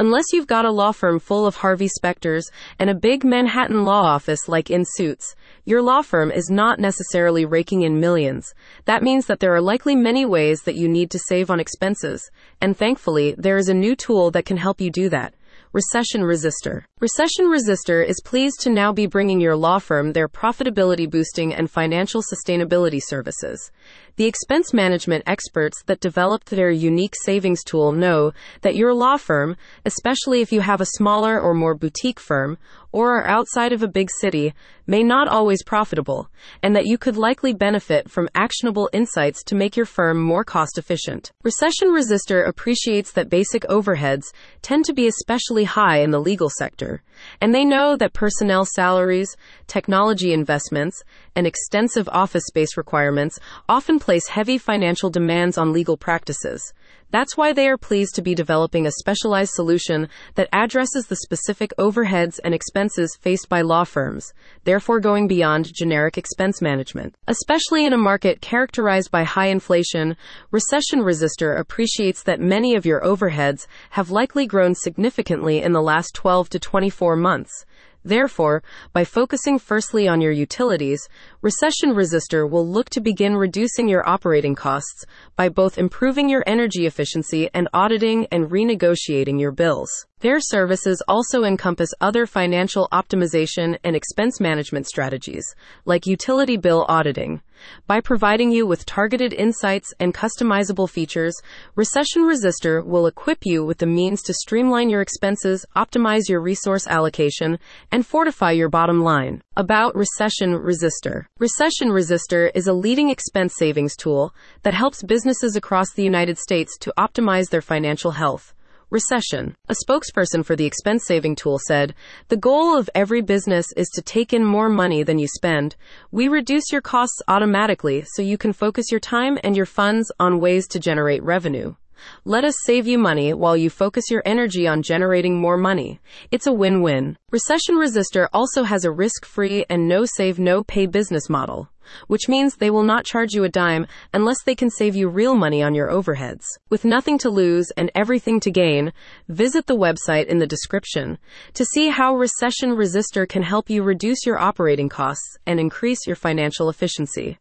Unless you've got a law firm full of Harvey Specters and a big Manhattan law office like in Suits, your law firm is not necessarily raking in millions. That means that there are likely many ways that you need to save on expenses. And thankfully, there is a new tool that can help you do that. Recession Resister. Recession Resister is pleased to now be bringing your law firm their profitability boosting and financial sustainability services. The expense management experts that developed their unique savings tool know that your law firm, especially if you have a smaller or more boutique firm, or are outside of a big city, may not always profitable, and that you could likely benefit from actionable insights to make your firm more cost efficient. Recession Resister appreciates that basic overheads tend to be especially high in the legal sector, and they know that personnel salaries, technology investments, and extensive office space requirements often place heavy financial demands on legal practices. That's why they are pleased to be developing a specialized solution that addresses the specific overheads and expenses faced by law firms, therefore going beyond generic expense management. Especially in a market characterized by high inflation, Recession Resister appreciates that many of your overheads have likely grown significantly in the last 12 to 24 months. Therefore, by focusing firstly on your utilities, Recession Resister will look to begin reducing your operating costs by both improving your energy efficiency and auditing and renegotiating your bills. Their services also encompass other financial optimization and expense management strategies, like utility bill auditing. By providing you with targeted insights and customizable features, Recession Resister will equip you with the means to streamline your expenses, optimize your resource allocation, and fortify your bottom line. About Recession Resister. Recession Resister is a leading expense savings tool that helps businesses across the United States to optimize their financial health. Recession. A spokesperson for the expense saving tool said, The goal of every business is to take in more money than you spend. We reduce your costs automatically so you can focus your time and your funds on ways to generate revenue. Let us save you money while you focus your energy on generating more money. It's a win win. Recession Resister also has a risk free and no save, no pay business model, which means they will not charge you a dime unless they can save you real money on your overheads. With nothing to lose and everything to gain, visit the website in the description to see how Recession Resister can help you reduce your operating costs and increase your financial efficiency.